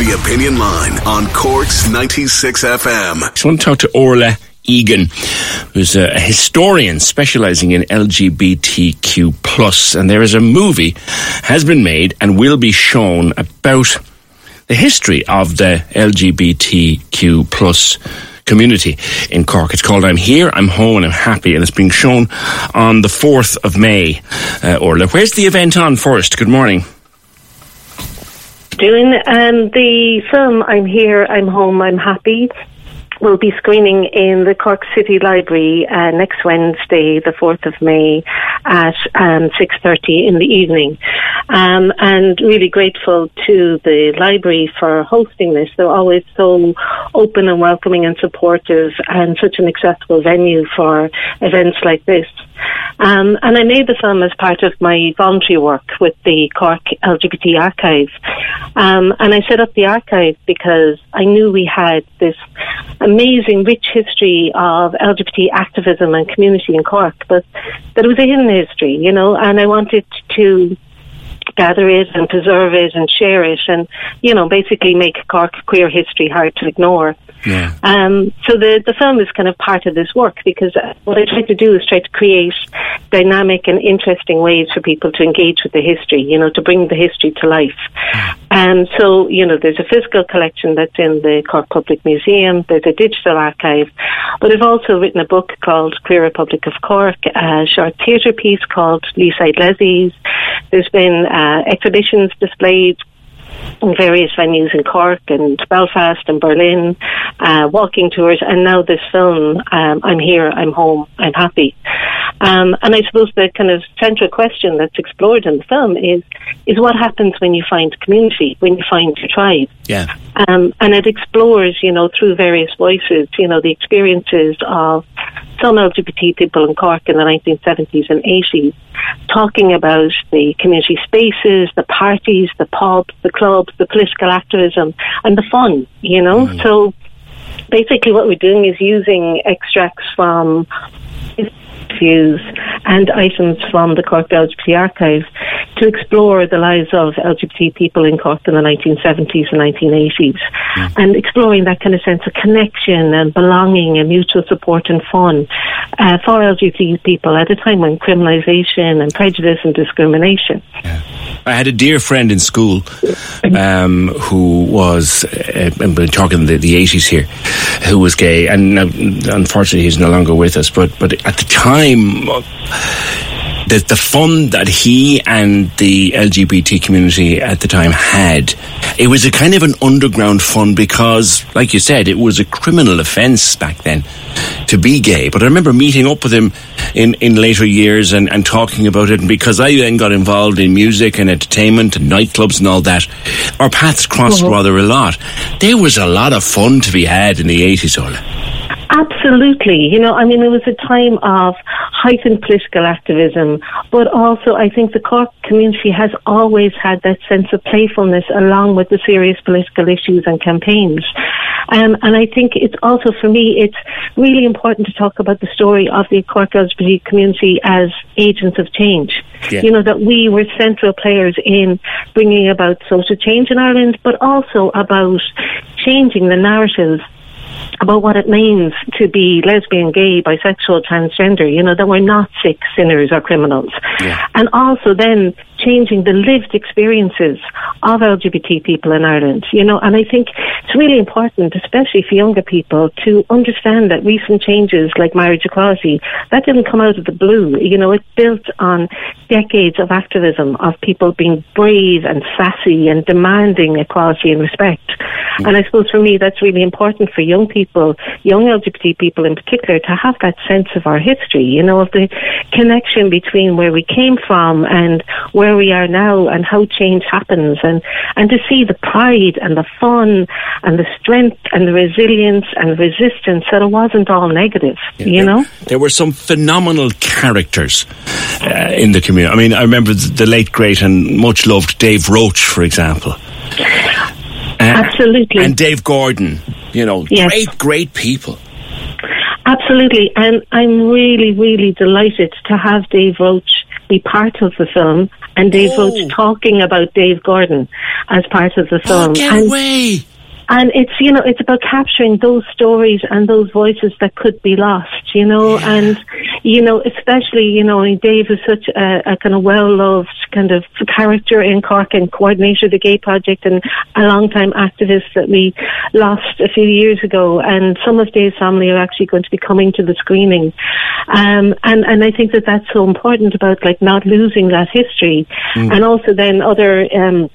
The Opinion Line on Cork's 96 FM. I want to talk to Orla Egan, who's a, a historian specializing in LGBTQ plus, and there is a movie has been made and will be shown about the history of the LGBTQ plus community in Cork. It's called I'm Here, I'm Home, and I'm Happy, and it's being shown on the 4th of May. Uh, Orla, where's the event on first? Good morning. Doing. Um, the film I'm Here, I'm Home, I'm Happy will be screening in the Cork City Library uh, next Wednesday, the 4th of May at um, 6.30 in the evening. Um, and really grateful to the library for hosting this. They're always so open and welcoming and supportive and such an accessible venue for events like this. Um, and I made the film as part of my voluntary work with the Cork LGBT Archive. Um, and I set up the archive because I knew we had this amazing, rich history of LGBT activism and community in Cork, but that it was a hidden history, you know, and I wanted to gather it and preserve it and share it and, you know, basically make Cork queer history hard to ignore. Yeah. Um, so the, the film is kind of part of this work because uh, what I try to do is try to create dynamic and interesting ways for people to engage with the history, you know, to bring the history to life. And so, you know, there's a physical collection that's in the Cork Public Museum, there's a digital archive, but I've also written a book called Queer Republic of Cork, a short theatre piece called Leeside Lezzies. There's been uh, exhibitions displayed in various venues in Cork and Belfast and Berlin, uh, walking tours, and now this film, um, I'm here, I'm home, I'm happy. Um, and I suppose the kind of central question that's explored in the film is is what happens when you find community, when you find your tribe. Yeah. Um, and it explores, you know, through various voices, you know, the experiences of some LGBT people in Cork in the 1970s and 80s, talking about the community spaces, the parties, the pubs, the clubs, the political activism, and the fun, you know. So basically, what we're doing is using extracts from interviews and items from the Cork LGBT Archive to explore the lives of LGBT people in Cork in the 1970s and 1980s mm. and exploring that kind of sense of connection and belonging and mutual support and fun uh, for LGBT people at a time when criminalisation and prejudice and discrimination. I had a dear friend in school um, who was, uh, I'm talking the, the 80s here, who was gay, and unfortunately he's no longer with us, but, but at the time, the, the fun that he and the LGBT community at the time had, it was a kind of an underground fun because, like you said, it was a criminal offence back then to be gay. But I remember meeting up with him in, in later years and, and talking about it. And because I then got involved in music and entertainment and nightclubs and all that, our paths crossed uh-huh. rather a lot. There was a lot of fun to be had in the 80s, Orla. Absolutely. You know, I mean, it was a time of heightened political activism, but also I think the Cork community has always had that sense of playfulness along with the serious political issues and campaigns. Um, and I think it's also, for me, it's really important to talk about the story of the Cork LGBT community as agents of change. Yeah. You know, that we were central players in bringing about social change in Ireland, but also about changing the narrative about what it means to be lesbian, gay, bisexual, transgender, you know, that we're not sick sinners or criminals. Yeah. And also then changing the lived experiences of LGBT people in Ireland, you know, and I think it's really important, especially for younger people, to understand that recent changes like marriage equality, that didn't come out of the blue. You know, it's built on decades of activism, of people being brave and sassy and demanding equality and respect. Mm. And I suppose for me, that's really important for young people, young LGBT people in particular, to have that sense of our history, you know, of the connection between where we came from and where we are now and how change happens and, and to see the pride and the fun and the strength and the resilience and resistance that it wasn't all negative, yeah, you know? There were some phenomenal characters uh, in the community. I mean, I remember the late, great and much loved Dave Roche, for example. Absolutely. And Dave Gordon, you know, yes. great, great people. Absolutely. And I'm really, really delighted to have Dave Roche be part of the film and Dave oh. Roche talking about Dave Gordon as part of the oh, film. Oh, get and, away! And it's you know it's about capturing those stories and those voices that could be lost you know? And you know especially you know dave is such a, a kind of well loved kind of character in cork and coordinator of the gay project and a long time activist that we lost a few years ago. And some of dave's family are actually going to be coming to the screening. Um, and and i think that that's so important about like not losing that history. Mm. and also then other um,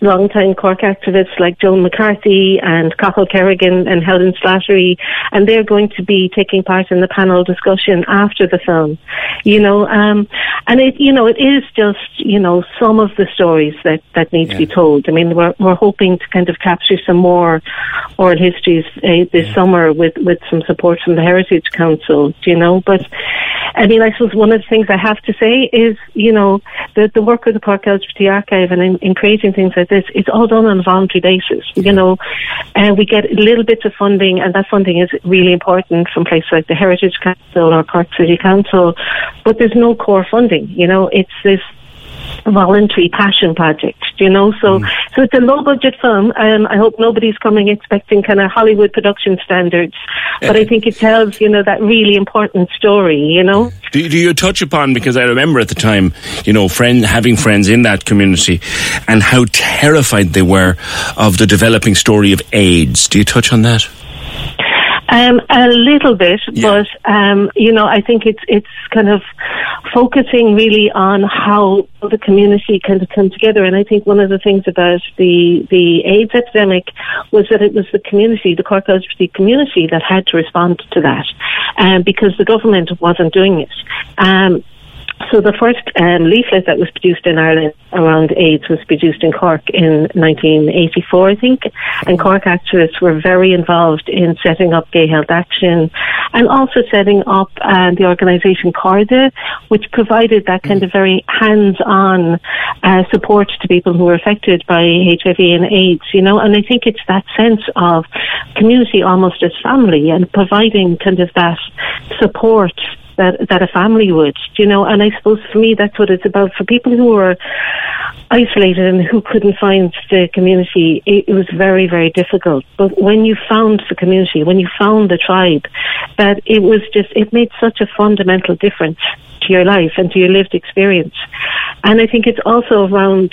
long-time Cork activists like Joan McCarthy and Cathal Kerrigan and Helen Slattery, and they're going to be taking part in the panel discussion after the film. You know, um, and it, you know, it is just, you know, some of the stories that, that need yeah. to be told. I mean, we're, we're hoping to kind of capture some more oral histories uh, this yeah. summer with, with some support from the Heritage Council, you know, but I mean, I suppose one of the things I have to say is, you know, the, the work of the Cork LGBT Archive and in, in creating things like this, it's all done on a voluntary basis. You know, and uh, we get little bits of funding, and that funding is really important from places like the Heritage Council or Cork City Council, but there's no core funding. You know, it's this voluntary passion project, you know. So, mm. so it's a low budget film. Um, I hope nobody's coming expecting kind of Hollywood production standards, but I think it tells, you know, that really important story, you know. Do, do you touch upon because I remember at the time, you know, friend having friends in that community, and how terrified they were of the developing story of AIDS. Do you touch on that? Um, a little bit, yeah. but um, you know, I think it's it's kind of focusing really on how the community kind of come together. And I think one of the things about the the AIDS epidemic was that it was the community, the Cork LGBT community, that had to respond to that, um, because the government wasn't doing it. So the first um, leaflet that was produced in Ireland around AIDS was produced in Cork in 1984, I think. And Cork activists were very involved in setting up Gay Health Action and also setting up uh, the organisation Corda, which provided that kind of very hands-on uh, support to people who were affected by HIV and AIDS, you know. And I think it's that sense of community almost as family and providing kind of that support that that a family would, you know. And I suppose for me, that's what it's about. For people who are isolated and who couldn't find the community, it, it was very, very difficult. But when you found the community, when you found the tribe, that it was just it made such a fundamental difference to your life and to your lived experience. And I think it's also around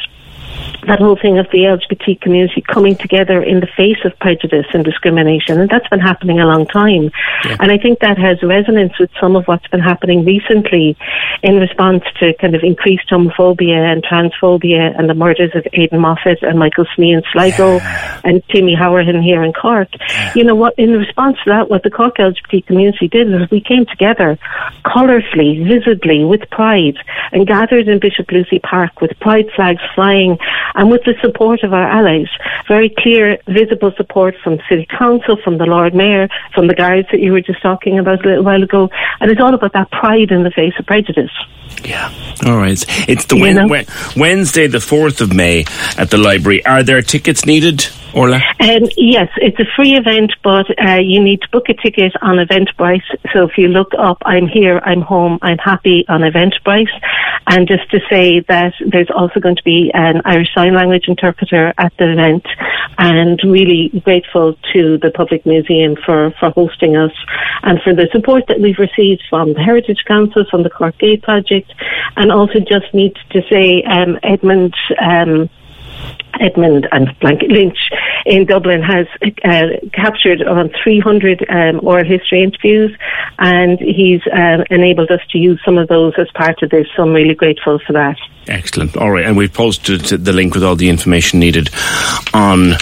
that whole thing of the LGBT community coming together in the face of prejudice and discrimination. And that's been happening a long time. Yeah. And I think that has resonance with some of what's been happening recently in response to kind of increased homophobia and transphobia and the murders of Aidan Moffitt and Michael Snee in Sligo yeah. and Timmy Howerhan here in Cork. Yeah. You know what, in response to that, what the Cork LGBT community did is we came together colourfully, visibly, with pride and gathered in Bishop Lucy Park with pride flags flying and with the support of our allies, very clear, visible support from City Council, from the Lord Mayor, from the guards that you were just talking about a little while ago. And it's all about that pride in the face of prejudice. Yeah. All right. It's the Wednesday, the 4th of May at the library. Are there tickets needed? Orla? Um, yes, it's a free event, but uh, you need to book a ticket on Eventbrite. So if you look up, I'm here, I'm home, I'm happy on Eventbrite. And just to say that there's also going to be an Irish Sign Language interpreter at the event and really grateful to the Public Museum for, for hosting us and for the support that we've received from the Heritage Council, from the Cork Gay Project, and also just need to say um, Edmund um, Edmund and Blanket Lynch in Dublin has uh, captured around 300 um, oral history interviews and he's uh, enabled us to use some of those as part of this, so I'm really grateful for that. Excellent. All right. And we've posted the link with all the information needed on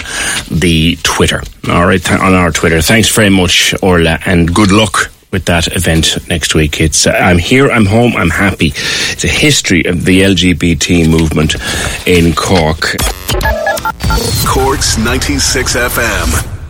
the Twitter. All right. Th- on our Twitter. Thanks very much, Orla, and good luck with that event next week. It's uh, I'm here, I'm home, I'm happy. It's a history of the LGBT movement in Cork. Cork's 96 FM.